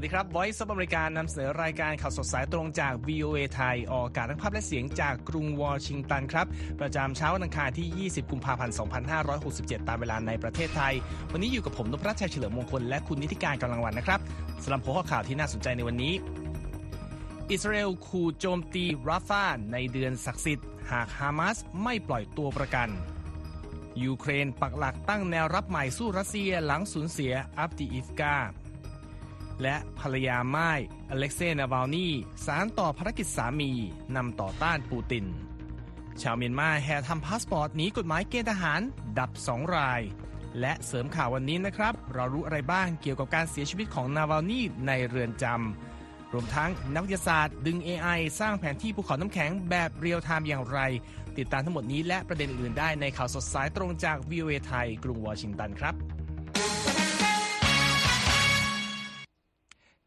สวัสดีครับ Voice of อเมริกานำเสนอรายการข่าวสดสายตรงจาก VOA ไทย ออกอากาศทั้งภาพและเสียงจากกรุงวอชิงตันครับ ประจำเช้าวันอังคารที่ 20 กุมภาพันธ์ 2567 ตามเวลาในประเทศไทย วันนี้อยู่กับผมนพรัชชัยเฉลิมมงคล และคุณนิติการกำลังวันนะครับสำหรับหัวข้อข่าวที่น่าสนใจในวันนี้ อิสราเอลขู่โจมตีราฟาในเดือนศักดิ์สิทธิ์ หากฮามาสไม่ปล่อยตัวประกันยูเครนปักหลักตั้งแนวรับใหม่สู้รัสเซียหลังสูญเสียอัฟดีอิฟกา และภรรยาม่ายอเล็กเซย์นาวาลนีสานต่อภารกิจสามีนำต่อต้านปูติน ชาวเมียนมาแห่ทำพาสปอร์ตหนีกฎหมายเกณฑ์ทหารดับ 2 ราย และเสริมข่าววันนี้นะครับ เรารู้อะไรบ้างเกี่ยวกับการเสียชีวิตของนาวาลนีในเรือนจำรวมทั้งนักวิทยาศาสตร์ ดึง AI สร้างแผนที่ภูเขาน้ำแข็งแบบ real-time อย่างไร ติดตามทั้งหมดนี้และประเด็นอื่นได้ในข่าวสดสายตรงจาก VOA ไทยกรุงวอชิงตันครับ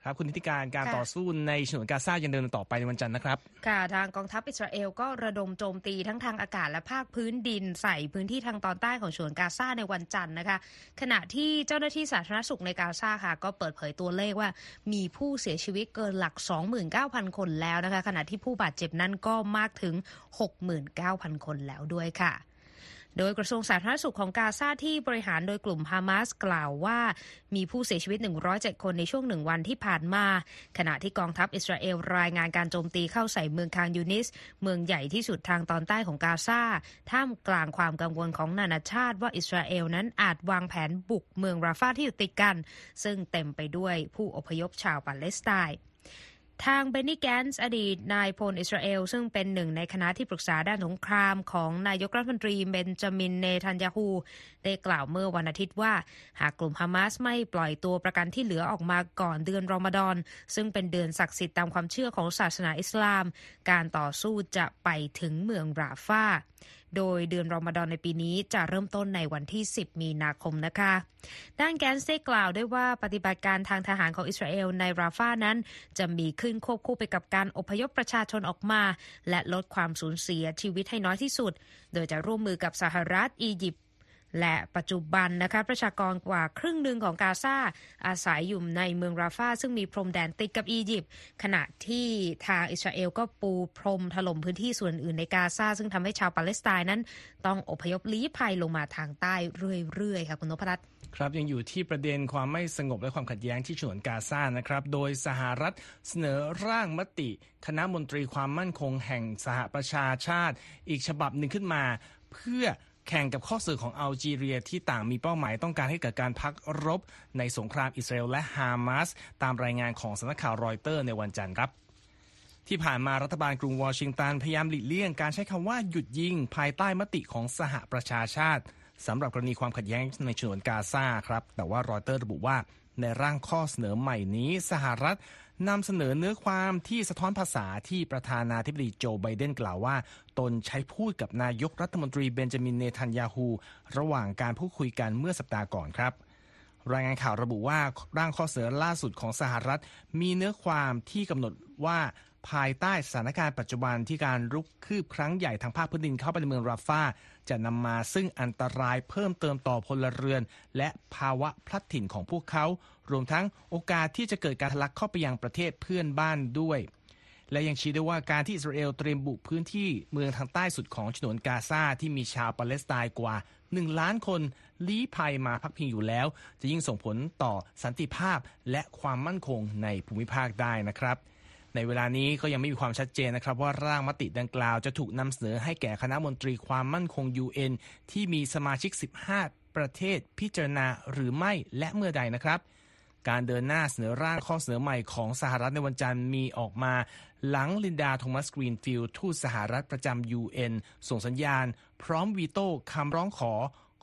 ครับคุณนิติการการค่ะต่อสู้ในฉนวนกาซายังเดินต่อไปในวันจันทร์นะครับ ค่ะทางกองทัพอิสราเอลก็ระดมโจมตีทั้งทางอากาศและภาคพื้นดินใส่พื้นที่ทางตอนใต้ของฉนวนกาซาในวันจันทร์นะคะ ขณะที่เจ้าหน้าที่สาธารณสุขในกาซาค่ะ ก็เปิดเผยตัวเลขว่ามีผู้เสียชีวิตเกินหลัก 29,000 คนแล้วนะคะ ขณะที่ผู้บาดเจ็บนั้นก็มากถึง 69,000 คนแล้วด้วยค่ะ โดยกระทรวงสาธารณสุขของกาซาที่บริหารโดยกลุ่มฮามาสกล่าวว่า มีผู้เสียชีวิต 107 คนในช่วงหนึ่งวันที่ผ่านมา ขณะที่กองทัพอิสราเอลรายงานการโจมตีเข้าใส่เมืองคานยูนิส เมืองใหญ่ที่สุดทางตอนใต้ของกาซาท่ามกลางความกังวลของนานาชาติว่าอิสราเอลนั้นอาจวางแผนบุกเมืองราฟาห์ที่อยู่ติดกัน ซึ่งเต็มไปด้วยผู้อพยพชาวปาเลสไตน์ ทางเบนนี่แกนส์อดีตนายพลอิสราเอล ซึ่งเป็นหนึ่งในคณะที่ปรึกษาด้านสงครามของนายกรัฐมนตรีเบนจามินเนทันยาฮูได้กล่าวเมื่อวันอาทิตย์ว่า หากกลุ่มฮามาสไม่ปล่อยตัวประกันที่เหลือออกมาก่อนเดือนรอมฎอน ซึ่งเป็นเดือนศักดิ์สิทธิ์ตามความเชื่อของศาสนาอิสลาม การต่อสู้จะไปถึงเมืองราฟา โดยเดือนรอมฎอนในปีนี้จะเริ่มต้นในวันที่ 10 มีนาคมนะคะ ด้านแกนเซกล่าวด้วยว่าปฏิบัติการทางทหารของอิสราเอลในราฟานั้น จะมีขึ้นควบคู่ไปกับการอพยพประชาชนออกมา และลดความสูญเสียชีวิตให้น้อยที่สุด โดยจะร่วมมือกับสหรัฐ อียิปต์ และปัจจุบันนะคะประชากรกว่าครึ่งหนึ่งของกาซาอาศัยอยู่ในเมืองราฟาซึ่งมีพรมแดนติดกับอียิปต์ขณะที่ทางอิสราเอลก็ปูพรมถล่มพื้นที่ส่วนอื่นในกาซาซึ่งทำให้ชาวปาเลสไตน์นั้น ต้องอพยพลี้ภัยลงมาทางใต้เรื่อยๆค่ะคุณนพรัตน์ครับยังอยู่ที่ประเด็นความไม่สงบและความขัดแย้งที่ฉนวนกาซานะครับ โดยสหรัฐเสนอร่างมติ คณะมนตรีความมั่นคงแห่งสหประชาชาติ อีกฉบับหนึ่งขึ้นมา เพื่อ แข่งกับข้อเสนอของอัลจีเรียที่ต่างมีเป้าหมายต้องการให้เกิดการพักรบ ในสงครามอิสราเอลและฮามาสตามรายงานของสำนักข่าวรอยเตอร์ในวันจันทร์ครับที่ผ่านมารัฐบาลกรุงวอชิงตันพยายามหลีกเลี่ยงการใช้คำว่าหยุดยิง ภายใต้มติของสหประชาชาติสำหรับกรณีความขัดแย้งในฉนวนกาซาครับ แต่ว่ารอยเตอร์ระบุว่าในร่างข้อเสนอใหม่นี้ สหรัฐ นำเสนอเนื้อความที่สะท้อนภาษาที่ประธานาธิบดีโจไบเดนกล่าวว่า ตนใช้พูดกับนายกรัฐมนตรีเบนจามินเนทันยาฮูระหว่างการพูดคุยกันเมื่อสัปดาห์ก่อนครับรายงานข่าวระบุว่าร่างข้อเสนอล่าสุดของสหรัฐ มีเนื้อความที่กำหนดว่า ภายใต้สถานการณ์ปัจจุบันที่การรุกคืบครั้งใหญ่ทางภาคพื้นดินเข้าไปในเมืองราฟาจะนำมาซึ่งอันตรายเพิ่มเติมต่อพลเรือน และภาวะพลัดถิ่นของพวกเขา รวมทั้งโอกาสที่จะเกิดการทะลักเข้าไปยังประเทศเพื่อนบ้านด้วย และยังชี้ด้วยว่าการที่อิสราเอลเตรียมบุกพื้นที่เมืองทางใต้สุดของฉนวนกาซาที่มีชาวปาเลสไตน์กว่า 1 ล้านคนลี้ภัยมาพักพิงอยู่แล้ว จะยิ่งส่งผลต่อสันติภาพและความมั่นคงในภูมิภาคได้นะครับ ในเวลานี้ก็ยังไม่มีความชัดเจนนะครับว่าร่างมติดังกล่าวจะถูกนำเสนอให้แก่คณะมนตรีความมั่นคง UN ที่มีสมาชิก 15 ประเทศพิจารณาหรือไม่และเมื่อใดนะครับ การเดินหน้าเสนอร่างข้อเสนอใหม่ของสหรัฐในวันจันทร์มีออกมาหลังลินดาโทมัสกรีนฟิลด์ทูตสหรัฐประจำ UN ส่งสัญญาณ พร้อมวีโต้คำร้องขอ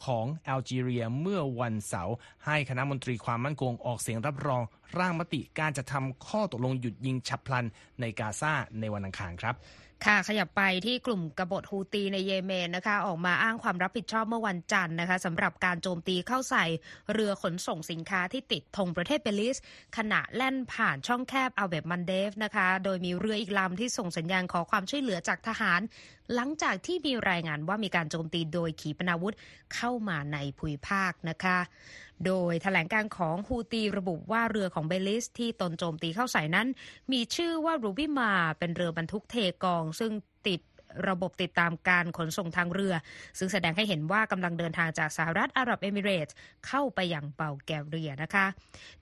ของแอลจีเรียเมื่อวันเสาร์ให้คณะมนตรีความมั่นคงออกเสียงรับรอง ร่างมติการจะทำข้อตกลงหยุดยิงฉับพลันในกาซาในวันอังคารครับ ค่ะขยับไปที่กลุ่มกบฏฮูตีในเยเมนนะคะออกมาอ้างความรับผิดชอบเมื่อวันจันทร์นะคะสำหรับการโจมตีเข้าใส่เรือขนส่งสินค้าที่ติดธงประเทศเบลีซ ขณะแล่นผ่านช่องแคบบับเอลมันเดบนะคะ โดยมีเรืออีกลำที่ส่งสัญญาณขอความช่วยเหลือจากทหาร หลังจากที่มีรายงานว่ามีการโจมตีโดยขีปนาวุธเข้ามาในภูมิภาคนะคะ โดยแถลงการณ์ของฮูตีระบุว่าเรือของเบลีซที่ตนโจมตีเข้าใส่นั้น มีชื่อว่ารูบิมาเป็นเรือบรรทุกเทกอง ซึ่งติดระบบติดตามการขนส่งทางเรือ ซึ่งแสดงให้เห็นว่ากำลังเดินทางจากสหรัฐอาหรับเอมิเรตส์เข้าไปยังเบลแกเรียนะคะ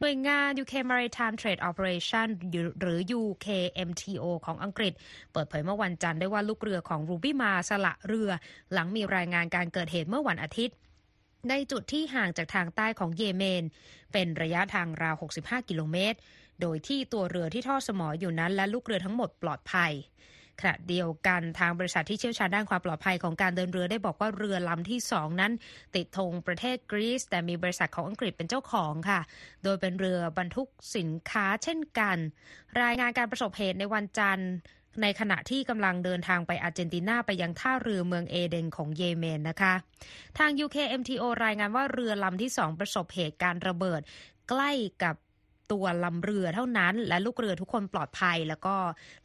หน่วยงาน UK Maritime Trade Operation หรือ UKMTO ของอังกฤษ เปิดเผยเมื่อวันจันทร์ได้ว่าลูกเรือของรูบิมาสละเรือ หลังมีรายงานการเกิดเหตุเมื่อวันอาทิตย์ ในจุดที่ห่างจากทางใต้ของเยเมน เป็นระยะทางราว 65 กิโลเมตร โดยที่ตัวเรือที่ทอดสมออยู่นั้นและลูกเรือทั้งหมดปลอดภัยขณะเดียวกันทางบริษัทที่เชี่ยวชาญด้านความปลอดภัยของการเดินเรือได้บอกว่าเรือลำที่สองนั้น ติดธงประเทศกรีซแต่มีบริษัทของอังกฤษเป็นเจ้าของค่ะ โดยเป็นเรือ บรรทุกสินค้าเช่นกัน รายงานการประสบเหตุในวันจันทร์ ในขณะที่กำลังเดินทางไปอาร์เจนตินาไปยังท่าเรือเมืองเอเดนของเยเมนนะคะ ทาง UKMTO รายงานว่าเรือลำที่สองประสบเหตุการระเบิดใกล้กับ ตัวลำเรือเท่านั้น และลูกเรือทุกคนปลอดภัย แล้วก็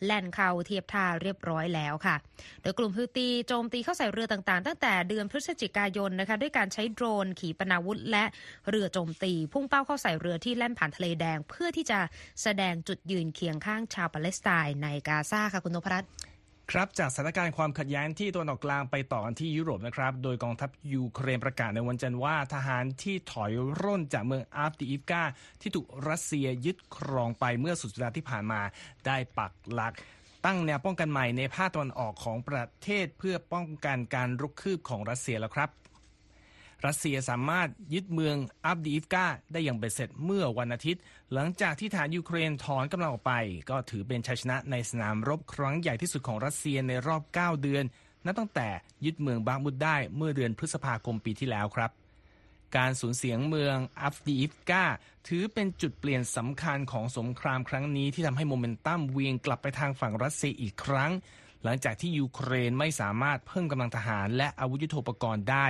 แล่นเข้าเทียบท่าเรียบร้อยแล้วค่ะ โดยกลุ่มฮูตีโจมตีเข้าใส่เรือต่างๆ ตั้งแต่เดือนพฤศจิกายนนะคะด้วยการใช้โดรนขีปนาวุธ และเรือโจมตี พุ่งเป้าเข้าใส่เรือที่แล่นผ่านทะเลแดง เพื่อที่จะแสดงจุดยืนเคียงข้างชาวปาเลสไตน์ในกาซาค่ะคุณนพรัตน์ ครับจากสถานการณ์ความขัดแย้งที่ตะวันออกกลางไปต่อกันที่ยุโรปนะครับ โดยกองทัพยูเครนประกาศในวันจันทร์ว่าทหารที่ถอยร่นจากเมืองอัฟดีอิฟกาที่ถูกรัสเซียยึดครองไปเมื่อสุดสัปดาห์ที่ผ่านมาได้ปักหลักตั้งแนวป้องกันใหม่ในภาคตะวันออกของประเทศเพื่อป้องกันการรุกคืบของรัสเซียแล้วครับ รัสเซียสามารถยึดเมืองอัฟดีอิฟกาได้อย่างเบ็ดเสร็จเมื่อวันอาทิตย์ หลังจากที่ทหารยูเครนถอนกำลังออกไป ก็ถือเป็นชัยชนะในสนามรบครั้งใหญ่ที่สุดของรัสเซียในรอบ 9 เดือนนับตั้งแต่ยึดเมืองบามุดได้เมื่อเดือนพฤษภาคมปีที่แล้วครับ การสูญเสียงเมืองอัฟดีอิฟกาถือเป็นจุดเปลี่ยนสำคัญของสงครามครั้งนี้ที่ทำให้โมเมนตัมเวียงกลับไปทางฝั่งรัสเซียอีกครั้ง หลังจากที่ยูเครนไม่สามารถเพิ่มกำลังทหารและอาวุธยุทโธปกรณ์ได้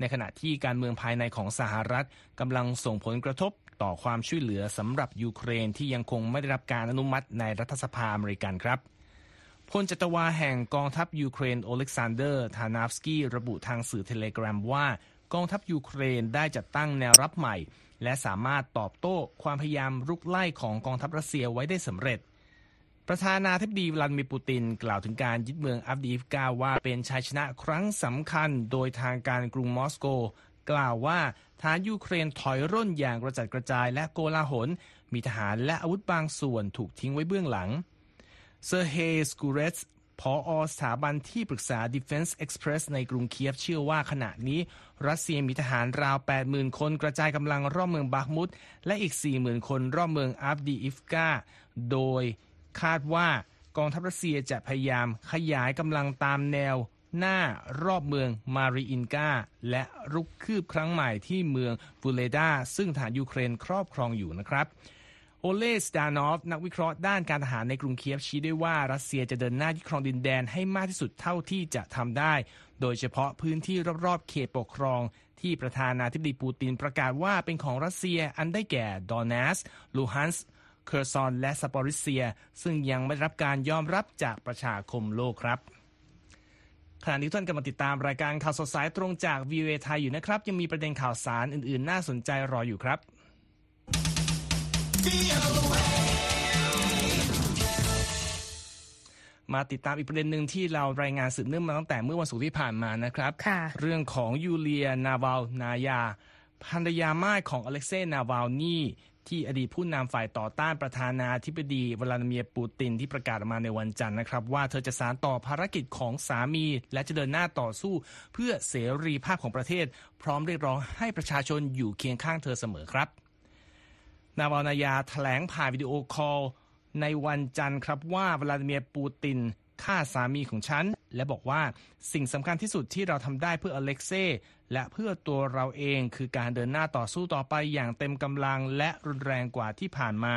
ในขณะที่การเมืองภายในของสหรัฐกำลังส่งผลกระทบต่อความช่วยเหลือสำหรับยูเครนที่ยังคงไม่ได้รับการอนุมัติในรัฐสภาอเมริกันครับพลจัตวาแห่งกองทัพยูเครนโอเล็กซานเดอร์ธานาฟสกี้ระบุทางสื่อเทเลกราฟว่ากองทัพยูเครนได้จัดตั้งแนวรับใหม่ และสามารถตอบโต้ความพยายามรุกไล่ของกองทัพรัสเซียไว้ได้สำเร็จ ประธานาธิบดีวลาดิมีร์ปูติน กล่าวถึงการยึดเมืองอัฟดีฟกาว่าเป็นชัยชนะครั้งสำคัญโดยทางการกรุงมอสโก กล่าวว่าทหารยูเครนถอยร่นอย่างกระจัดกระจายและโกลาหล มีทหารและอาวุธบางส่วนถูกทิ้งไว้เบื้องหลังเซอร์เฮสกูเรส ผอ.สถาบันที่ปรึกษา Defense Express ในกรุงเคียฟเชื่อว่าขณะนี้ รัสเซียมีทหารราว 80,000 คนกระจายกำลังรอบเมืองบาคมุดและอีก 40,000 คนรอบเมืองอัฟดีอิฟกา โดย คาดว่ากองทัพรัสเซียจะพยายามขยายกำลังตามแนวหน้ารอบเมืองมารีอินกาและรุกคืบครั้งใหม่ที่เมืองฟูเลดาซึ่งทหารยูเครนครอบครองอยู่นะครับโอเลสดานอฟ นักวิเคราะห์ด้านการทหารในกรุงเคียฟชี้ได้ว่ารัสเซียจะเดินหน้ายึดครองดินแดนให้มากที่สุดเท่าที่จะทำได้ โดยเฉพาะพื้นที่รอบๆเขตปกครอง ที่ประธานาธิบดีปูตินประกาศว่าเป็นของรัสเซียอันได้แก่ดอนบาสลูฮันส์ เคอร์ซอนและซาปอริเซีย ซึ่งยังไม่ได้รับการยอมรับจากประชาคมโลกครับขณะนี้ท่านกำลังติดตามรายการข่าวสดสายตรงจาก VOA ไทยอยู่นะครับ ยังมีประเด็นข่าวสารอื่นๆ น่าสนใจรออยู่ครับ มาติดตามอีกประเด็นหนึ่งที่เรารายงานสืบเนื่องมาตั้งแต่เมื่อวันศุกร์ที่ผ่านมานะครับค่ะเรื่องของยูเลียนาวาลนายาภรรยาม่ายของอเล็กเซย์นาวาลนี ที่อดีตผู้นำฝ่ายต่อต้านประธานาธิบดีวลาดิเมียร์ปูตินที่ประกาศออกมาในวันจันทร์นะครับ ว่าเธอจะสานต่อภารกิจของสามี และจะเดินหน้าต่อสู้ เพื่อเสรีภาพของประเทศ พร้อมเรียกร้องให้ประชาชนอยู่เคียงข้างเธอเสมอครับ นาวาลนายาแถลงผ่านวิดีโอคอลในวันจันทร์ครับว่า วลาดิเมียร์ปูตินฆ่าสามีของฉัน และบอกว่าสิ่งสำคัญที่สุดที่เราทำได้เพื่ออเล็กเซ่และเพื่อตัวเราเองคือการเดินหน้าต่อสู้ต่อไปอย่างเต็มกำลังและรุนแรงกว่าที่ผ่านมา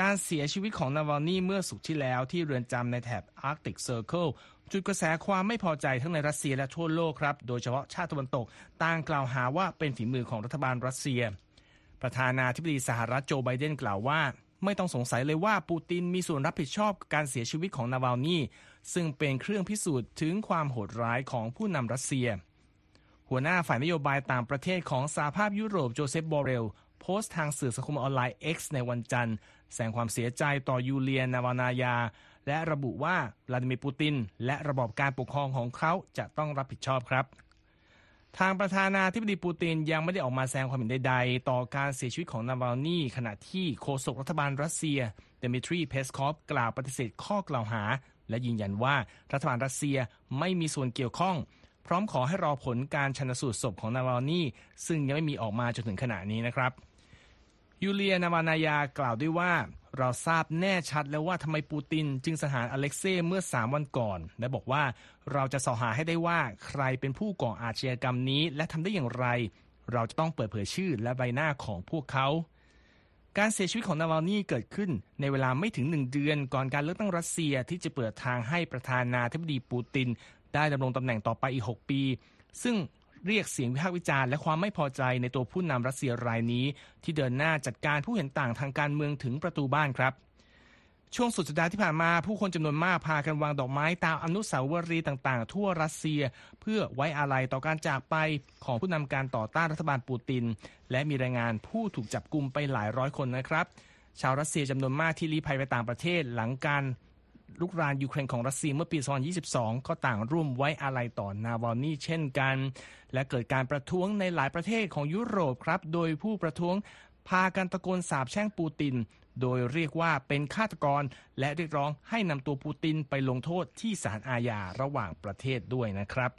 การเสียชีวิตของนาวานี่เมื่อสุกที่แล้วที่เรือนจำในแถบ Arctic Circle จุดกระแสความไม่พอใจทั้งในรัสเซียและทั่วโลกครับ โดยเฉพาะชาติตะวันตกต่างกล่าวหาว่าเป็นฝีมือของรัฐบาลรัสเซีย ประธานาธิบดีสหรัฐโจไบเดนกล่าวว่า ไม่ต้องสงสัยเลยว่าปูตินมีส่วนรับผิดชอบการเสียชีวิตของนาวานี่ ซึ่งเป็นเครื่องพิสูจน์ถึงความโหดร้ายของผู้นำรัสเซีย หัวหน้าฝ่ายนโยบายต่างประเทศของสหภาพยุโรปโจเซฟบอเรลโพสต์ทางสื่อสังคมออนไลน์ X ในวันจันทร์ แสดงความเสียใจต่อยูเลียนาวานายา และระบุว่าวลาดิเมียร์ปูติน และระบอบการปกครองของเขาจะต้องรับผิดชอบครับ ทางประธานาธิบดีปูตินยังไม่ได้ออกมาแสดงความเห็นใดๆ ต่อการเสียชีวิตของนาวาลนีขณะที่โฆษกรัฐบาลรัสเซียเดมิทรีเพสคอฟกล่าวปฏิเสธข้อกล่าวหา และยืนยันว่ารัฐบาลรัสเซียไม่มีส่วนเกี่ยวข้อง พร้อมขอให้รอผลการชันสูตรศพของนาวาลนีซึ่งยังไม่มีออกมาจนถึงขณะนี้นะครับยูเลียนาวาลนายากล่าวด้วยว่าเราทราบแน่ชัดแล้วว่าทำไมปูติน จึงสังหารอเล็กเซ่เมื่อ 3 วันก่อน และบอกว่าเราจะเสาะหาให้ได้ว่าใครเป็นผู้ก่ออาชญากรรมนี้ และทำได้อย่างไร เราจะต้องเปิดเผยชื่อและใบหน้าของพวกเขา การเสียชีวิตของนาวานีเกิดขึ้นในเวลาไม่ถึงหนึ่งเดือน ก่อนการเลือกตั้งรัสเซียที่จะเปิดทางให้ประธานาธิบดีปูติน ได้ดำรงตำแหน่งต่อไปอีก 6 ปี ซึ่งเรียกเสียงวิพากษ์วิจารณ์และความไม่พอใจในตัวผู้นำรัสเซียรายนี้ ที่เดินหน้าจัดการผู้เห็นต่างทางการเมืองถึงประตูบ้านครับ ช่วงสุดสัปดาห์ที่ผ่านมาผู้คนจำนวนมากพากันวางดอกไม้ตามอนุสาวรีย์ต่างๆ ทั่วรัสเซีย เพื่อไว้อาลัยต่อการจากไปของผู้นำการต่อต้านรัฐบาลปูติน และมีรายงานผู้ถูกจับกลุมไปหลายร้อยคนนะครับ ชาวรัสเซียจำนวนมากที่ลี้ภัยไปต่างประเทศหลังการลุกรานยูเครนของรัสเซียเมื่อปี 2022 ก็ต่างร่วมไว้อาลัยต่อนาวานี่เช่นกัน และเกิดการประท้วงในหลายประเทศของยุโรปครับ โดยผู้ประท้วงพากันตะโกนสาบแช่งปูติน โดยเรียกว่าเป็นฆาตกร และเรียกร้องให้นำตัวปูตินไปลงโทษที่ศาลอาญาระหว่างประเทศด้วยนะครับ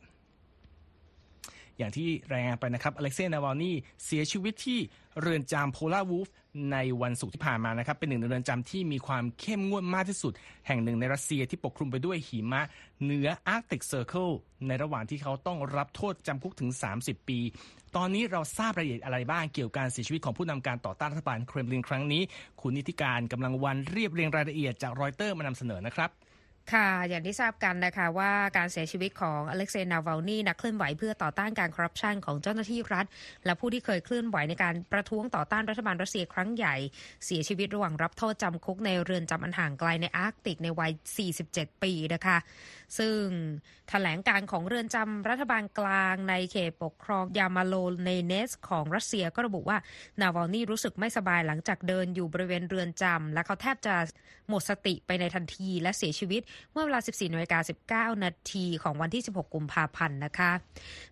อย่างที่รายงานไปนะครับอเล็กเซย์นาวาลนีเสียชีวิตที่เรือนจำโพลาวูฟในวันศุกร์ที่ผ่านมานะครับ เป็นหนึ่งในเรือนจำที่มีความเข้มงวดมากที่สุด แห่งหนึ่งในรัสเซียที่ปกคลุมไปด้วยหิมะเหนือ Arctic Circle ในระหว่างที่เขาต้องรับโทษจำคุกถึง 30 ปี ตอนนี้เราทราบรายละเอียดอะไรบ้างเกี่ยวกับการเสียชีวิตของผู้นำการต่อต้านรัฐบาลเครมลินครั้งนี้ คุณนิธิกาญจน์ กำลังวรรณเรียบเรียงรายละเอียดจากรอยเตอร์มานำเสนอนะครับ ค่ะ อย่างที่ทราบกันนะคะว่าการเสียชีวิตของอเล็กเซย์นาวาลนีนักเคลื่อนไหวเพื่อต่อต้านการคอร์รัปชันของเจ้าหน้าที่รัฐ และผู้ที่เคยเคลื่อนไหวในการประท้วงต่อต้านรัฐบาลรัสเซียครั้งใหญ่ เสียชีวิตระหว่างรับโทษจำคุกในเรือนจำอันห่างไกลในอาร์กติกในวัย 47 ปีนะคะ ซึ่งแถลงการณ์ของเรือนจำรัฐบาลกลางในเขตปกครองยามาโลในเนสของรัสเซียก็ระบุว่านาวาลนีรู้สึกไม่สบายหลังจากเดินอยู่บริเวณเรือนจำและเขาแทบจะหมดสติไปในทันทีและเสียชีวิตเมื่อเวลา 14นาฬิกา19 นาทีของวันที่ 16 กุมภาพันธ์นะคะ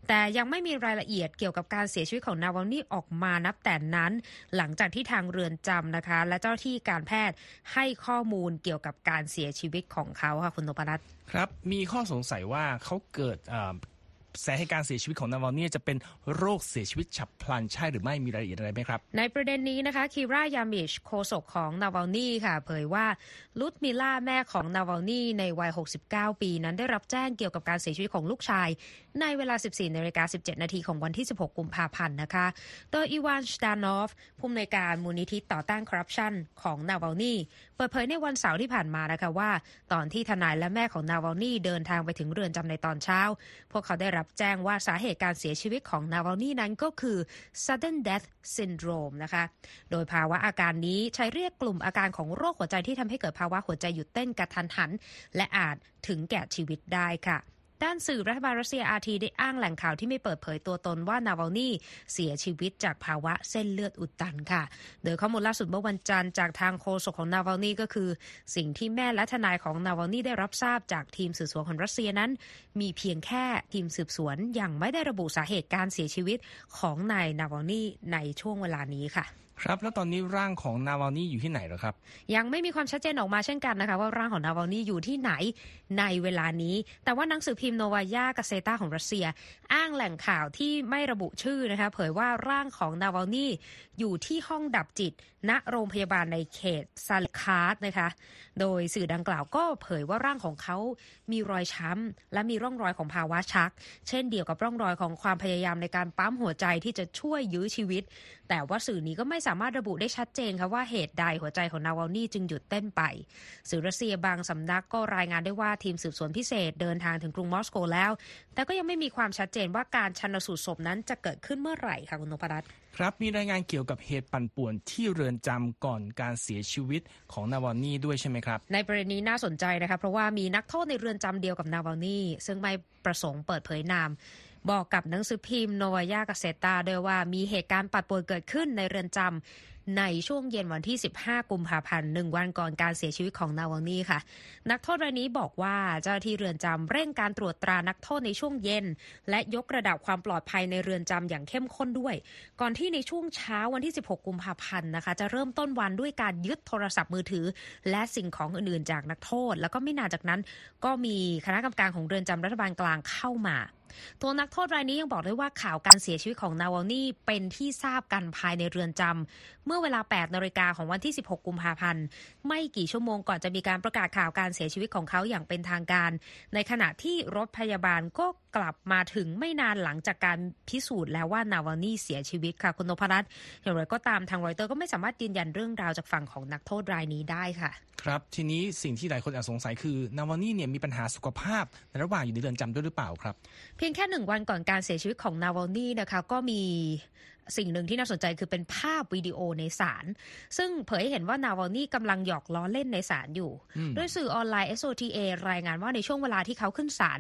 แต่ยังไม่มีรายละเอียดเกี่ยวกับการเสียชีวิตของนาวานี่ออกมานับแต่นั้น หลังจากที่ทางเรือนจำนะคะ และเจ้าที่การแพทย์ให้ข้อมูลเกี่ยวกับการเสียชีวิตของเขาค่ะคุณนพรัตน์ครับ มีข้อสงสัยว่าเขาเกิด สาเหตุการเสียชีวิตของนาวาลนีจะเป็นโรคเสียชีวิตฉับพลันใช่หรือไม่มีรายละเอียดอะไรไหมครับ ในประเด็นนี้นะคะคีรายาร์มิชโฆษกของนาวาลนีค่ะ เผยว่าลุดมิล่าแม่ของนาวาลนีในวัย 69 ปีนั้นได้รับแจ้งเกี่ยวกับการเสียชีวิตของลูกชาย ในเวลา 14นาฬิกา17 นาทีของวันที่ 16 กุมภาพันธ์นะคะ โดยอีวานสตานอฟผู้อำนวยการมูลนิธิต่อต้านคอร์รัปชันของนาวาลนีเปิดเผยในวันเสาร์ที่ผ่านมานะคะว่า ตอนที่ทนายและแม่ของนาวาลนีเดินทางไปถึงเรือนจำในตอนเช้า พวกเขาได้รับแจ้งว่าสาเหตุการเสียชีวิตของนาวาลนี่นั้นก็คือ sudden death syndrome นะคะ โดยภาวะอาการนี้ใช้เรียกกลุ่มอาการของโรคหัวใจที่ทำให้เกิดภาวะหัวใจหยุดเต้นกระทันหัน และอาจถึงแก่ชีวิตได้ค่ะ ด้านสื่อรัฐบาลรัสเซียอาทีได้อ้างแหล่งข่าวที่ไม่เปิดเผยตัวตนว่านาวาลนี่เสียชีวิตจากภาวะเส้นเลือดอุดตันค่ะ โดยข้อมูลล่าสุดเมื่อวันจันทร์จากทางโฆษกของนาวาลนี่ก็คือ สิ่งที่แม่และทนายของนาวาลนี่ได้รับทราบจากทีมสืบสวนของรัสเซียนั้น มีเพียงแค่ทีมสืบสวนยังไม่ได้ระบุสาเหตุการเสียชีวิตของนายนาวาลนี่ในช่วงเวลานี้ค่ะครับแล้วตอนนี้ร่างของนาวาลนีอยู่ที่ไหนหรอครับ ยังไม่มีความชัดเจนออกมาเช่นกันนะคะว่าร่างของนาวาลนีอยู่ที่ไหนในเวลานี้ แต่ว่าหนังสือพิมพ์โนวายากาเซตาของรัสเซีย อ้างแหล่งข่าวที่ไม่ระบุชื่อนะคะเผยว่าร่างของนาวาลนีอยู่ที่ห้องดับจิต ณโรงพยาบาลในเขตซาลคาร์ดนะคะโดยสื่อดังกล่าวก็เผยว่าร่างของเขามีรอยช้ำและมีร่องรอยของภาวะชัก เช่นเดียวกับร่องรอยของความพยายามในการปั๊มหัวใจที่จะช่วยยื้อชีวิต แต่ว่าสื่อนี้ก็ไม่สามารถระบุได้ชัดเจนค่ะว่าเหตุใดหัวใจของนาวานี่จึงหยุดเต้นไป สื่อรัสเซียบางสำนักก็รายงานได้ว่าทีมสืบสวนพิเศษเดินทางถึงกรุงมอสโกแล้ว แต่ก็ยังไม่มีความชัดเจนว่าการชันสูตรศพนั้นจะเกิดขึ้นเมื่อไหร่ค่ะคุณนพรัตน์ครับมีรายงานเกี่ยวกับเหตุปั่นป่วนที่เรือนจำก่อนการเสียชีวิตของนาวานี่ด้วยใช่ไหมครับ ในประเด็นนี้น่าสนใจนะคะเพราะว่ามีนักโทษในเรือนจำเดียวกับนาวานี่ซึ่งไม่ประสงค์เปิดเผยนาม บอกกับหนังสือพิมพ์โนวายากาเซตาโดยว่ามีเหตุการณ์ปัดป่วนเกิดขึ้นในเรือนจำในช่วงเย็นวันที่ 15 กุมภาพันธ์หนึ่งวันก่อนการเสียชีวิตของนาวานีค่ะ นักโทษรายนี้บอกว่าเจ้าหน้าที่เรือนจำเร่งการตรวจตรานักโทษในช่วงเย็น และยกระดับความปลอดภัยในเรือนจำอย่างเข้มข้นด้วย ก่อนที่ในช่วงเช้าวันที่ 16 กุมภาพันธ์นะคะ จะเริ่มต้นวันด้วยการยึดโทรศัพท์มือถือ และสิ่งของอื่นๆจากนักโทษ แล้วก็ไม่นานจากนั้น ก็มีคณะกรรมการของเรือนจำรัฐบาลกลางเข้ามา ตัวนักโทษรายนี้ยังบอกด้วยว่าข่าวการเสียชีวิตของนาวานี่เป็นที่ทราบกันภายในเรือนจำเมื่อเวลา 8นาฬิกาของวันที่ 16 กุมภาพันธ์ ไม่กี่ชั่วโมงก่อนจะมีการประกาศข่าวการเสียชีวิตของเขาอย่างเป็นทางการ ในขณะที่รถพยาบาลก็กลับมาถึงไม่นานหลังจากการพิสูจน์แล้วว่านาวานี่เสียชีวิตค่ะ คุณนพรัตน์อย่างไรก็ตามทางรอยเตอร์ก็ไม่สามารถยืนยันเรื่องราวจากฝั่งของนักโทษรายนี้ได้ค่ะ ครับทีนี้สิ่งที่หลายคนอาจสงสัยคือนาวานี่เนี่ยมีปัญหาสุขภาพในระหว่างอยู่ในเรือนจำด้วยหรือเปล่าครับ เพียงแค่หนึ่งวันก่อนการเสียชีวิตของนาวานี่นะคะก็มีสิ่งหนึ่งที่น่าสนใจคือเป็นภาพวิดีโอในศาลซึ่งเผยให้เห็นว่านาวานี่กำลังหยอกล้อเล่นในศาลอยู่ ด้วยสื่อออนไลน์ SOTA รายงานว่าในช่วงเวลาที่เขาขึ้นศาล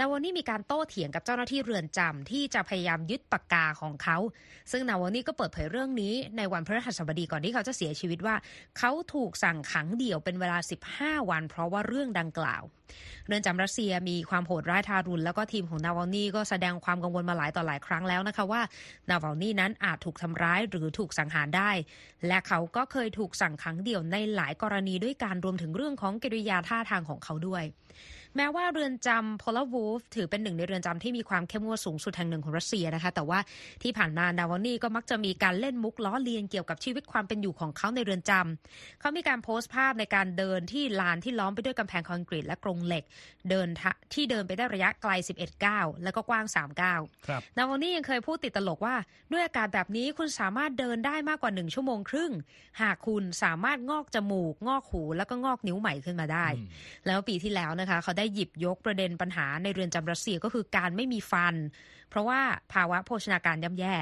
นาวนี่มีการโต้เถียงกับเจ้าหน้าที่เรือนจำที่จะพยายามยึดปากกาของเขา ซึ่งนาวนี่ก็เปิดเผยเรื่องนี้ในวันพฤหัสบดีก่อนที่เขาจะเสียชีวิตว่า เขาถูกสั่งขังเดี่ยวเป็นเวลา 15 วัน เพราะว่าเรื่องดังกล่าว เรือนจำรัสเซียมีความโหดร้ายทารุณแล้วก็ทีมของนาวนี่ก็แสดงความกังวลมาหลายต่อหลายครั้งแล้วนะคะว่านาวนี่นั้นอาจถูกทำร้ายหรือถูกสังหารได้ และเขาก็เคยถูกสั่งขังเดี่ยวในหลายกรณีด้วยการรวมถึงเรื่องของกิริยาท่าทางของเขาด้วย แม้ว่าเรือนจำพอลวูฟถือเป็นหนึ่งในเรือนจำที่มีความเข้มงวดสูงสุดแห่งหนึ่งของรัสเซียนะคะ แต่ว่าที่ผ่านมานาวานี่ก็มักจะมีการเล่นมุกล้อเลียนเกี่ยวกับชีวิตความเป็นอยู่ของเขาในเรือนจำเขามีการโพสต์ภาพในการเดินที่ลานที่ล้อมไปด้วยกำแพงคอนกรีตและกรงเหล็ก เดินที่เดินไปได้ระยะไกล 11ก้าวแล้วก็กว้าง3ก้าวนาวานี่ยังเคยพูดติดตลกว่าด้วยอากาศแบบนี้คุณสามารถเดินได้มากกว่าหนึ่งชั่วโมงครึ่ง หากคุณสามารถงอกจมูก งอกหูแล้วก็งอกนิ้วใหม่ขึ้นมาได้ แล้วปีที่แล้วนะคะเขาได้หยิบยกประเด็นปัญหาในเรือนจำรัสเซียก็คือการไม่มีฟัน เพราะว่าภาวะโภชนาการย่ำแย่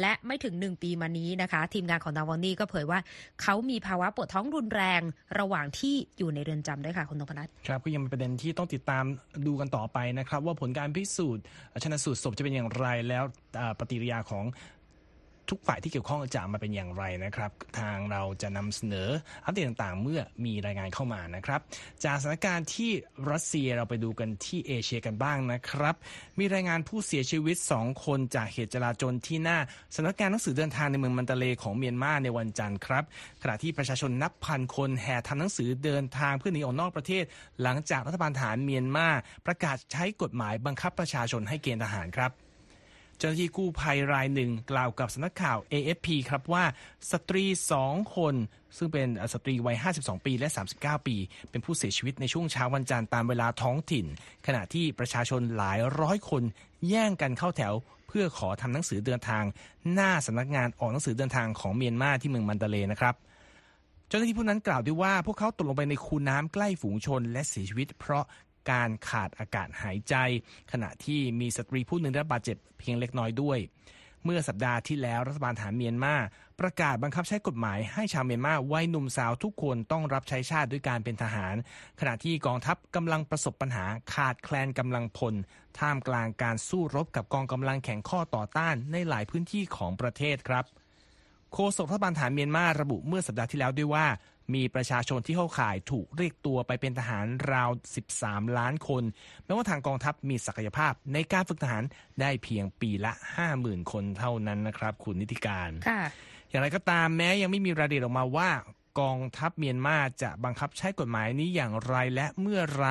และไม่ถึงหนึ่งปีมานี้นะคะ ทีมงานของนาวนี่ก็เผยว่า เขามีภาวะปวดท้องรุนแรงระหว่างที่อยู่ในเรือนจำด้วยค่ะ คุณนพนัทครับก็ยังเป็นประเด็นที่ต้องติดตามดูกันต่อไปนะครับ ว่าผลการพิสูจน์ชนะสูตรศพจะเป็นอย่างไรแล้วปฏิกิริยาของ ทุกฝ่ายที่เกี่ยวข้องจะมาเป็นอย่างไรนะครับ ทางเราจะนำเสนออัปเดตต่างๆ เมื่อมีรายงานเข้ามานะครับ จากสถานการณ์ที่รัสเซียเราไปดูกันที่เอเชียกันบ้างนะครับ มีรายงานผู้เสียชีวิต 2 คนจากเหตุจลาจลที่หน้าสำนักงานหนังสือเดินทางในเมืองมันตะเลของเมียนมาในวันจันทร์ครับขณะที่ประชาชนนับพันคนแห่ทำหนังสือเดินทางเพื่อหนีออกนอกประเทศ หลังจากรัฐบาลฐานเมียนมาประกาศใช้กฎหมายบังคับประชาชนให้เกณฑ์ทหารครับ เจ้าหน้าที่กู้ภัยรายหนึ่งกล่าวกับสำนักข่าว AFP ครับว่าสตรีสองคน ซึ่งเป็นสตรีวัย 52 ปีและ 39 ปี เป็นผู้เสียชีวิตในช่วงเช้าวันจันทร์ตามเวลาท้องถิ่น ขณะที่ประชาชนหลายร้อยคนแย่งกันเข้าแถวเพื่อขอทำหนังสือเดินทาง หน้าสำนักงานออกหนังสือเดินทางของเมียนมาที่เมืองมันดาเลนะครับเจ้าหน้าที่ผู้นั้นกล่าวด้วยว่าพวกเขาตกลงไปในคูน้ำใกล้ฝูงชนและเสียชีวิต เพราะ การขาดอากาศหายใจ ขณะที่มีสตรีผู้หนึ่งได้รับบาดเจ็บเพียงเล็กน้อยด้วย เมื่อสัปดาห์ที่แล้วรัฐบาลฐานเมียนมาประกาศบังคับใช้กฎหมายให้ชาวเมียนมาวัยหนุ่มสาวทุกคนต้องรับใช้ชาติด้วยการเป็นทหาร ขณะที่กองทัพกำลังประสบปัญหาขาดแคลนกำลังพล ท่ามกลางการสู้รบกับกองกำลังแข่งข้อต่อต้านในหลายพื้นที่ของประเทศครับโฆษกรัฐบาลฐานเมียนมาระบุเมื่อสัปดาห์ที่แล้วด้วยว่า มีประชาชนที่เข้าข่ายถูกเรียกตัวไปเป็นทหารราว 13 ล้านคน แม้ว่าทางกองทัพมีศักยภาพในการฝึกทหารได้เพียงปีละ 50,000 คนเท่านั้นนะครับ คุณนิติการ อย่างไรก็ตามแม้ยังไม่มีรายละเอียดออกมาว่ากองทัพเมียนมาจะบังคับใช้กฎหมายนี้อย่างไรและเมื่อไร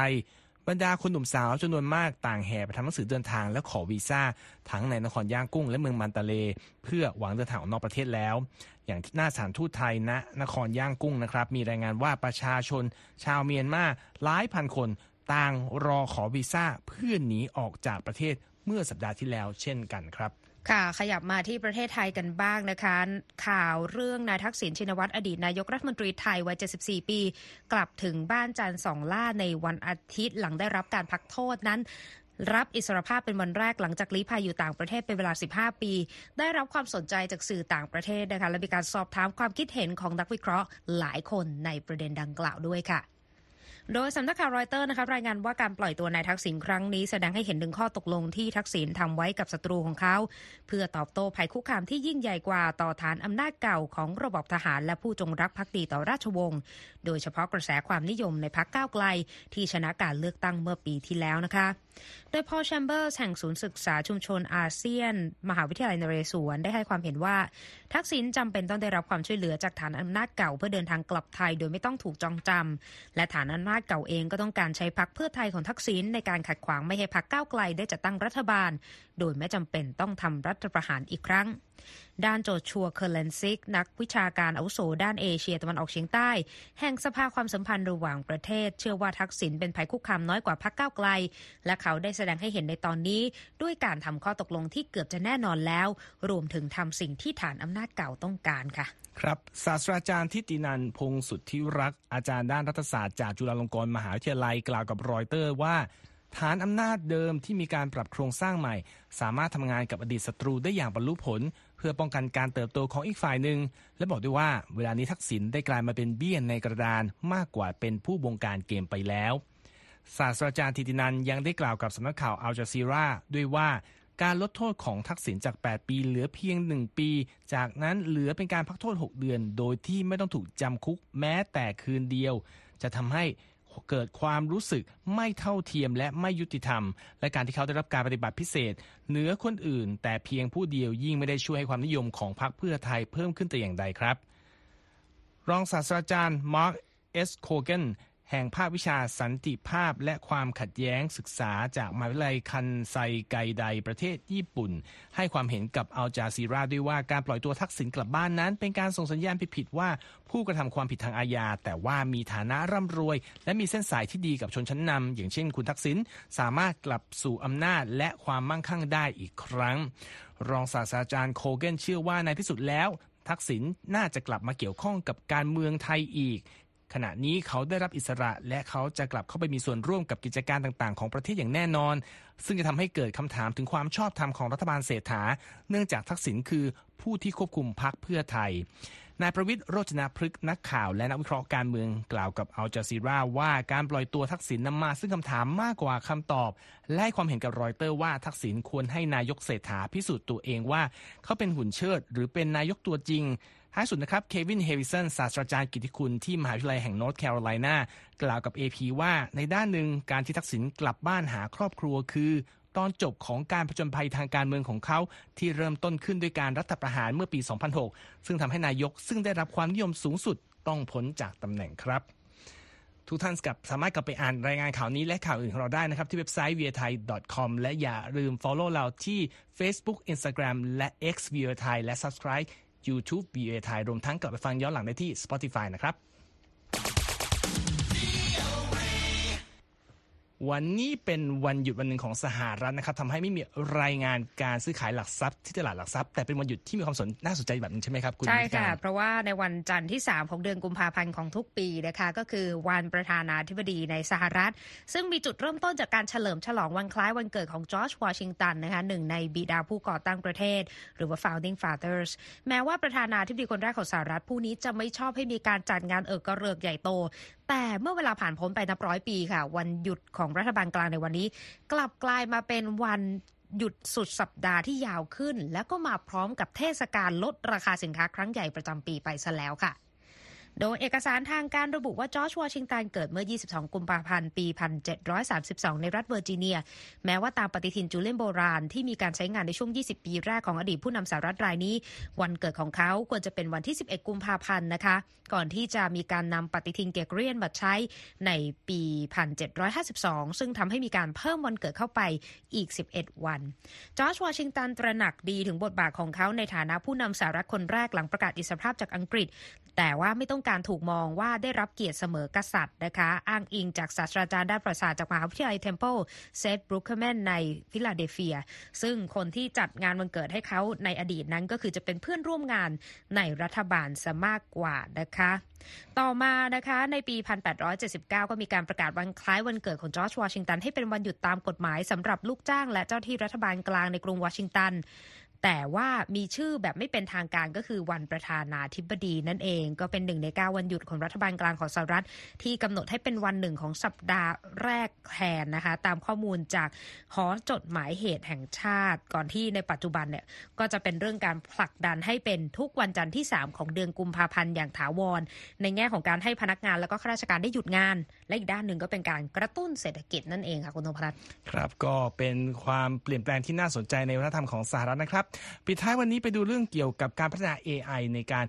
บรรดาคนหนุ่มสาวจำนวนมากต่างแห่ไปทำหนังสือเดินทางและขอวีซ่าทั้งในนครย่างกุ้งและเมืองมันตะเล เพื่อหวังเดินทางออกนอกประเทศแล้ว อย่างหน้าสถานทูตไทยณนะนครย่างกุ้งนะครับ มีรายงานว่าประชาชน ชาวเมียนมาหลายพันคนต่างรอขอวีซ่าเพื่อหนีออกจากประเทศเมื่อสัปดาห์ที่แล้วเช่นกันครับ ค่ะ ขยับมาที่ประเทศไทยกันบ้างนะคะ ข่าวเรื่องนายทักษิณชินวัตรอดีตนายกรัฐมนตรีไทยวัย 74 ปี กลับถึงบ้านจันทร์สองล่าในวันอาทิตย์หลังได้รับการพักโทษนั้น รับอิสรภาพเป็นวันแรกหลังจากลี้ภัยอยู่ต่างประเทศเป็นเวลา 15 ปี ได้รับความสนใจจากสื่อต่างประเทศนะคะและมีการสอบถามความคิดเห็นของนักวิเคราะห์หลายคนในประเด็นดังกล่าวด้วยค่ะ โดยสำนักข่าวรอยเตอร์นะคะรายงานว่าการปล่อยตัวนายทักษิณครั้งนี้แสดงให้เห็นถึงข้อตกลงที่ทักษิณทำไว้กับศัตรูของเขา เพื่อตอบโต้ภัยคุกคามที่ยิ่งใหญ่กว่าต่อฐานอำนาจเก่าของระบบทหารและผู้จงรักภักดีต่อราชวงศ์โดยเฉพาะกระแสความนิยมในพักก้าวไกล ที่ชนะการเลือกตั้งเมื่อปีที่แล้วนะคะโดยพอล แชมเบอร์สแห่งศูนย์ศึกษาชุมชนอาเซียน มหาวิทยาลัยนเรศวรได้ให้ความเห็นว่า ทักษิณจำเป็นต้องได้รับความช่วยเหลือจากฐานอำนาจเก่าเพื่อเดินทางกลับไทย โดยไม่ต้องถูกจองจำและฐานอำนาจเก่าเองก็ต้องการใช้พรรคเพื่อไทยของทักษิณในการขัดขวางไม่ให้พรรคก้าวไกลได้จัดตั้งรัฐบาล โดยไม่จำเป็นต้องทำรัฐประหารอีกครั้งด้านโจชัวเคอร์เลนซิก นักวิชาการอาวุโสด้านเอเชียตะวันออกเฉียงใต้ แห่งสภาความสัมพันธ์ระหว่างประเทศ เชื่อว่าทักษิณเป็นภัยคุกคามน้อยกว่าพรรคก้าวไกล และเขาได้แสดงให้เห็นในตอนนี้ ด้วยการทำข้อตกลงที่เกือบจะแน่นอนแล้ว รวมถึงทำสิ่งที่ฐานอำนาจเก่าต้องการค่ะ ครับ ศาสตราจารย์ทิตินันพงสุทธิรักษ์อาจารย์ด้านรัฐศาสตร์จากจุฬาลงกรณ์มหาวิทยาลัยกล่าวกับรอยเตอร์ว่า ฐานอำนาจเดิมที่มีการปรับโครงสร้างใหม่ สามารถทำงานกับอดีตศัตรูได้อย่างบรรลุผล เพื่อป้องกันการเติบโตของอีกฝ่ายหนึ่ง และบอกด้วยว่าเวลานี้ทักษิณได้กลายมาเป็นเบี้ยนในกระดานมากกว่าเป็นผู้บงการเกมไปแล้วศาสตราจารย์ทิตินันยังได้กล่าวกับสำนักข่าวอัลจาซีราด้วยว่าการลดโทษของทักษิณจาก 8 ปีเหลือเพียง 1 ปี จากนั้นเหลือเป็นการพักโทษ 6 เดือน โดยที่ไม่ต้องถูกจำคุกแม้แต่คืนเดียว จะทำให้ เกิดความรู้สึกไม่เท่าเทียมและไม่ยุติธรรม และการที่เขาได้รับการปฏิบัติพิเศษ เหนือคนอื่น แต่เพียงผู้เดียวยิ่งไม่ได้ช่วยให้ความนิยมของพรรคเพื่อไทยเพิ่มขึ้นแต่อย่างใดครับ รองศาสตราจารย์มาร์คเอสโคเกน แห่งภาควิชาสันติภาพและความขัดแย้งศึกษาจากมหาวิทยาลัยคันไซไกไดประเทศญี่ปุ่น ให้ความเห็นกับอัลจาซีราด้วยว่าการปล่อยตัวทักษิณกลับบ้านนั้น เป็นการส่งสัญญาณผิดๆว่าผู้กระทำความผิดทางอาญา แต่ว่ามีฐานะร่ำรวย และมีเส้นสายที่ดีกับชนชั้นนำอย่างเช่นคุณทักษิณสามารถกลับสู่อำนาจและความมั่งคั่งได้อีกครั้ง รองศาสตราจารย์โคเกนเชื่อว่าในที่สุดแล้วทักษิณน่าจะกลับมาเกี่ยวข้องกับการเมืองไทยอีก ขณะนี้เขาได้รับอิสระและเขาจะกลับเข้าไปมีส่วนร่วมกับกิจการต่างๆ ของประเทศอย่างแน่นอน ซึ่งจะทำให้เกิดคำถามถึงความชอบธรรมของรัฐบาลเศรษฐา เนื่องจากทักษิณคือผู้ที่ควบคุมพรรคเพื่อไทย นายประวิทย์โรจนพฤกษ์นักข่าวและนักวิเคราะห์การเมืองกล่าวกับอัลจาซีราว่าการปล่อยตัวทักษิณนนำมาซึ่งคำถามมากกว่าคำตอบ และความเห็นกับรอยเตอร์ว่าทักษิณควรให้นายกเศรษฐาพิสูจน์ตัวเองว่า เขาเป็นหุ่นเชิด หรือเป็นนายกตัวจริง ท้ายสุดนะครับ เควิน เฮวิสัน ศาสตราจารย์กิติคุณที่มหาวิทยาลัยแห่งนอร์ทแคโรไลนากล่าวกับ AP ว่าในด้านหนึ่งการที่ทักษิณกลับบ้านหาครอบครัวคือ ตอนจบของการผจญภัยทางการเมืองของเขาที่เริ่มต้นขึ้นด้วยการรัฐประหารเมื่อปี 2006 ซึ่งทำให้นายกซึ่งได้รับความนิยมสูงสุดต้องพ้นจากตำแหน่งครับทุกท่านกับสามารถกลับไปอ่านรายงานข่าวนี้และข่าวอื่นของเราได้นะครับ ที่เว็บไซต์ v i a t h a i com และอย่าลืม follow เราที่ Facebook Instagram และ X v i a t h a i และ subscribe YouTube BA ไทยรวมทั้งกลับไปฟังย้อนหลังได้ที่ Spotify นะครับ วันนี้เป็นวันหยุดวันหนึ่งของสหรัฐนะครับทำให้ไม่มีรายงานการซื้อขายหลักทรัพย์ที่ตลาดหลักทรัพย์แต่เป็นวันหยุดที่มีความสนน่าสนใจแบบนึงใช่ไหมครับคุณใช่ค่ะ เพราะว่าในวันจันทร์ที่ 3 ของเดือนกุมภาพันธ์ของทุกปีนะคะก็คือวันประธานาธิบดีในสหรัฐ ซึ่งมีจุดเริ่มต้นจากการเฉลิมฉลองวันคล้ายวันเกิดของจอร์จวอชิงตันนะคะหนึ่งในบิดาผู้ก่อตั้งประเทศ หรือว่า founding fathers แม้ว่าประธานาธิบดีคนแรกของสหรัฐผู้นี้จะไม่ชอบให้มีการจัดงานเอิกกระเริกใหญ่โตแต่เมื่อเวลาผ่านพ้นไปนับร้อยปีค่ะ วันหยุดของรัฐบาลกลางในวันนี้ กลับกลายมาเป็นวันหยุดสุดสัปดาห์ที่ยาวขึ้น แล้วก็มาพร้อมกับเทศกาลลดราคาสินค้าครั้งใหญ่ประจำปีไปซะแล้วค่ะ โดยเอกสารทางการระบุว่าจอร์จวอชิงตันเกิดเมื่อ 22 กุมภาพันธ์ ปี 1732 ในรัฐเวอร์จิเนีย แม้ว่าตามปฏิทินจูเลียนโบราณที่มีการใช้งานในช่วง 20 ปีแรกของอดีตผู้นำสหรัฐรายนี้ วันเกิดของเขาควรจะเป็นวันที่ 11 กุมภาพันธ์นะคะ ก่อนที่จะมีการนำปฏิทินเกเรียนมาใช้ในปี 1752 ซึ่งทำให้มีการเพิ่มวันเกิดเข้าไปอีก 11 วัน จอร์จวอชิงตันตระหนักดีถึงบทบาทของเขาในฐานะผู้นำสหรัฐคนแรกหลังประกาศอิสรภาพจากอังกฤษ แต่ว่าไม่ต้องการถูกมองว่าได้รับเกียรติเสมอกษัตริย์นะคะ อ้างอิงจากศาสตราจารย์ด้านประสาทจากมหาวิทยาลัยเทมเพิลเซธบรูคแมนในฟิลาเดลเฟีย ซึ่งคนที่จัดงานวันเกิดให้เขาในอดีตนั้นก็คือจะเป็นเพื่อนร่วมงานในรัฐบาลซะมากกว่านะคะ ต่อมานะคะในปี 1879 ก็มีการประกาศวันคล้ายวันเกิดของจอร์จวอชิงตันให้เป็นวันหยุดตามกฎหมายสำหรับลูกจ้างและเจ้าหน้าที่รัฐบาลกลางในกรุงวอชิงตัน แต่ว่ามีชื่อแบบไม่เป็นทางการก็คือวันประธานาธิบดีนั่นเอง ก็เป็นหนึ่งใน9วันหยุดของรัฐบาลกลางของสหรัฐ ที่กำหนดให้เป็นวันหนึ่งของสัปดาห์แรกแทนนะคะ ตามข้อมูลจากหอจดหมายเหตุแห่งชาติ ก่อนที่ในปัจจุบันเนี่ยก็จะเป็นเรื่องการผลักดันให้เป็นทุกวันจันทร์ที่ 3 ของเดือนกุมภาพันธ์อย่างถาวร ในแง่ของการให้พนักงานแล้วก็ข้าราชการได้หยุดงาน และอีกด้านหนึ่งก็เป็นการกระตุ้นเศรษฐกิจนั่นเองค่ะคุณธงพัฒน์ครับก็เป็นความเปลี่ยนแปลงที่น่าสนใจในวัฒนธรรมของสหรัฐนะครับปิดท้ายวันนี้ไปดูเรื่องเกี่ยวกับการพัฒนา AI ในการ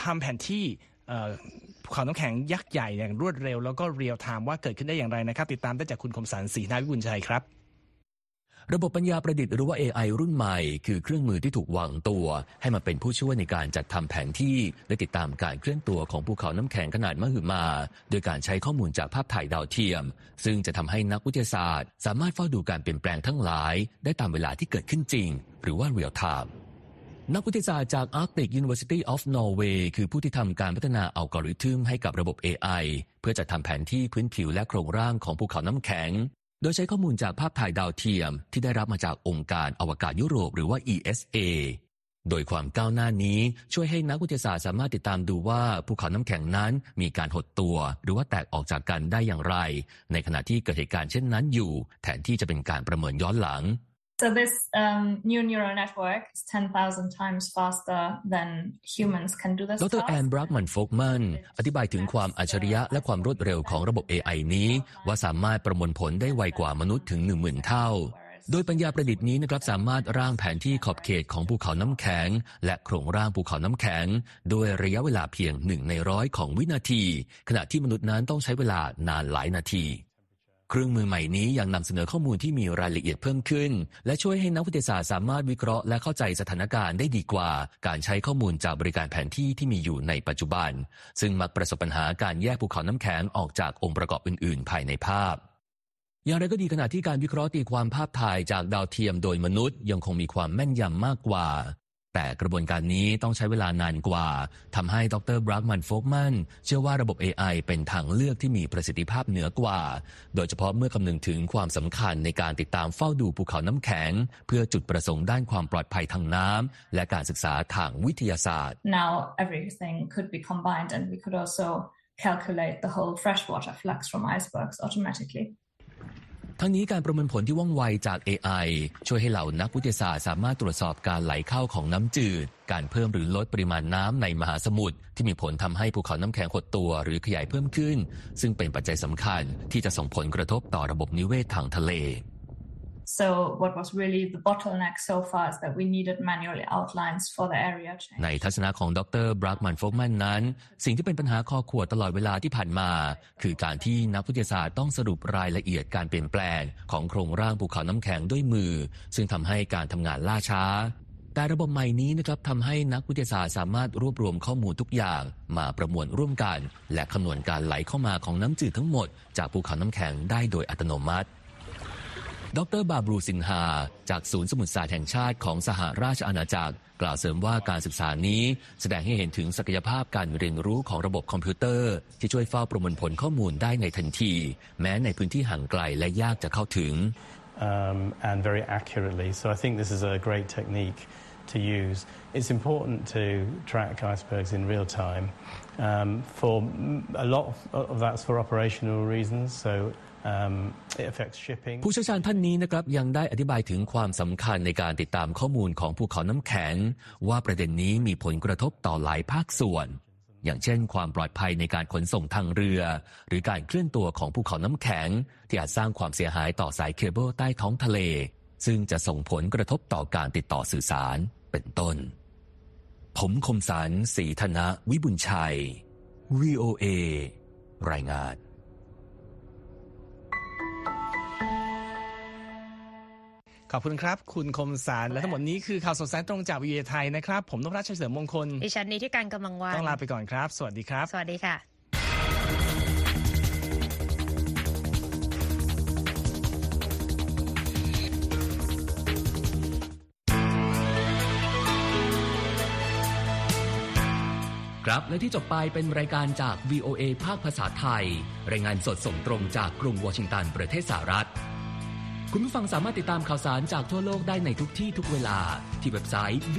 ทำแผนที่เอ่อภูเขาน้ำแข็งยักษ์ใหญ่อย่างรวดเร็ว แล้วก็เรียลไทม์ว่าเกิดขึ้นได้อย่างไรนะครับ ติดตามได้จากคุณคมสันศรีนาวิบุญชัยครับ ระบบปัญญาประดิษฐ์หรือว่า AI รุ่นใหม่ คือเครื่องมือที่ถูกวางตัว ให้มาเป็นผู้ช่วยในการจัดทำแผนที่และติดตามการเคลื่อนตัวของภูเขาน้ำแข็งขนาดมหึมา โดยการใช้ข้อมูลจากภาพถ่ายดาวเทียม ซึ่งจะทำให้นักวิทยาศาสตร์ สามารถเฝ้าดูการเปลี่ยนแปลงทั้งหลาย ได้ตามเวลาที่เกิดขึ้นจริง หรือว่า real time นักวิทยาศาสตร์จาก Arctic University of Norway คือผู้ที่ทำการพัฒนาอัลกอริทึมให้กับระบบ AI เพื่อจัดทำแผนที่พื้นผิวและโครงร่างของภูเขาน้ำแข็ง โดยใช้ข้อมูลจากภาพถ่ายดาวเทียม ที่ได้รับมาจากองค์การอวกาศยุโรปหรือว่า ESA โดยความก้าวหน้านี้ช่วยให้นักวิทยาศาสตร์สามารถติดตามดูว่าภูเขาน้ำแข็งนั้นมีการหดตัว หรือว่าแตกออกจากกันได้อย่างไร ในขณะที่เกิดเหตุการณ์เช่นนั้นอยู่ แทนที่จะเป็นการประเมินย้อนหลัง So this um, new neural network is 10,000 times faster than humans can do this ดร task. แอนบรักมันโฟกมันอธิบายถึงความอัจฉริยะและความรวดเร็วของระบบ AI นี้ ว่าสามารถประมวลผลได้ไวกว่ามนุษย์ถึง 10,000 เท่า โดยปัญญาประดิษฐ์นี้นะครับสามารถร่างแผนที่ขอบเขตของภูเขาน้ำแข็ง และโครงร่างภูเขาน้ำแข็ง ด้วยระยะเวลาเพียงหนึ่งในร้อยของวินาที ขณะที่มนุษย์นั้นต้องใช้เวลานานหลายนาที เครื่องมือใหม่นี้ยังนำเสนอข้อมูลที่มีรายละเอียดเพิ่มขึ้น และช่วยให้นักวิทยาศาสตร์สามารถวิเคราะห์และเข้าใจสถานการณ์ได้ดีกว่า การใช้ข้อมูลจากบริการแผนที่ที่มีอยู่ในปัจจุบัน ซึ่งมักประสบปัญหาการแยกภูเขาน้ำแข็งออกจากองค์ประกอบอื่น ๆ ภายในภาพอย่างไรก็ดีขณะที่การวิเคราะห์ตีความภาพถ่ายจากดาวเทียมโดยมนุษย์ ยังคงมีความแม่นยำมากกว่า แต่กระบวนการนี้ต้องใช้เวลานานกว่าทำให้ดรบรักมันโฟกมัน เชื่อว่าระบบ AI เป็นทางเลือกที่มีประสิทธิภาพเหนือกว่า โดยเฉพาะเมื่อคำนึงถึงความสำคัญในการติดตามเฝ้าดูภูเขาน้ำแข็ง เพื่อจุดประสงค์ด้านความปลอดภัยทางน้ำและการศึกษาทางวิทยาศาสตร์ Now everything could be combined and we could also calculate the whole freshwater flux from icebergs automatically. ทั้งนี้การประเมินผลที่ว่องไวจาก AI ช่วยให้เหล่านักวิทยาศาสตร์สามารถตรวจสอบการไหลเข้าของน้ำจืด การเพิ่มหรือลดปริมาณน้ำในมหาสมุทรที่มีผลทำให้ภูเขาน้ำแข็งหดตัวหรือขยายเพิ่มขึ้น ซึ่งเป็นปัจจัยสำคัญที่จะส่งผลกระทบต่อระบบนิเวศทางทะเล So what was really the bottleneck so far is that we needed manual outlines for the area change. ในทัศนะของดรบรักมันโฟกแมนนั้น สิ่งที่เป็นปัญหาคอขวดตลอดเวลาที่ผ่านมา คือการที่นักวิทยาศาสตร์ต้องสรุปรายละเอียดการเปลี่ยนแปลง ของโครงร่างภูเขาน้ำแข็งด้วยมือ ซึ่งทำให้การทำงานล่าช้า แต่ระบบใหม่นี้นะครับทำให้นักวิทยาศาสตร์สามารถรวบรวมข้อมูลทุกอย่าง มาประมวลร่วมกัน และคำนวณการไหลเข้ามาของน้ำจืดทั้งหมด จากภูเขาน้ำแข็งได้โดยอัตโนมัติ ดรบาบรูสินฮาจากศูนย์สมุทรศาสตร์แห่งชาติของสหราชอาณาจักร กล่าวเสริมว่าการศึกษานี้ แสดงให้เห็นถึงศักยภาพการเรียนรู้ของระบบคอมพิวเตอร์ ที่ช่วยเฝ้าประมวลผลข้อมูลได้ในทันที แม้ในพื้นที่ห่างไกลและยากจะเข้าถึง um, and very accurately. So I think this is a great technique to use. It's important to track icebergs in real time. Um, for a lot of that's for operational reasons. So ผู้เชี่ยวชาญท่านนี้นะครับยังได้อธิบายถึงความสำคัญในการติดตามข้อมูลของภูเขาน้ำแข็ง ว่าประเด็นนี้มีผลกระทบต่อหลายภาคส่วน อย่างเช่น ความปลอดภัยในการขนส่งทางเรือ หรือการเคลื่อนตัวของภูเขาน้ำแข็ง ที่อาจสร้างความเสียหายต่อสายเคเบิลใต้ท้องทะเล ซึ่งจะส่งผลกระทบต่อการติดต่อสื่อสารเป็นต้น ผมคมสันสีธนะ วิบุญชัย VOA รายงาน ขอบคุณครับ คุณคมสารและทั้งหมดนี้คือข่าวสดสายตรงจากวิทยาไทยนะครับ ผมนพรัชชัยเสริมมงคลดิฉันนี้ที่การกำลังวันต้องลาไปก่อนครับ สวัสดีครับ สวัสดีค่ะครับและที่จบไปเป็นรายการจาก VOA ภาคภาษาไทย รายงานสดส่งตรงจากกรุงวอชิงตันประเทศสหรัฐ คุณผู้ฟังสามารถติดตามข่าวสารจากทั่วโลกได้ในทุกที่ทุกเวลาที่เว็บไซต์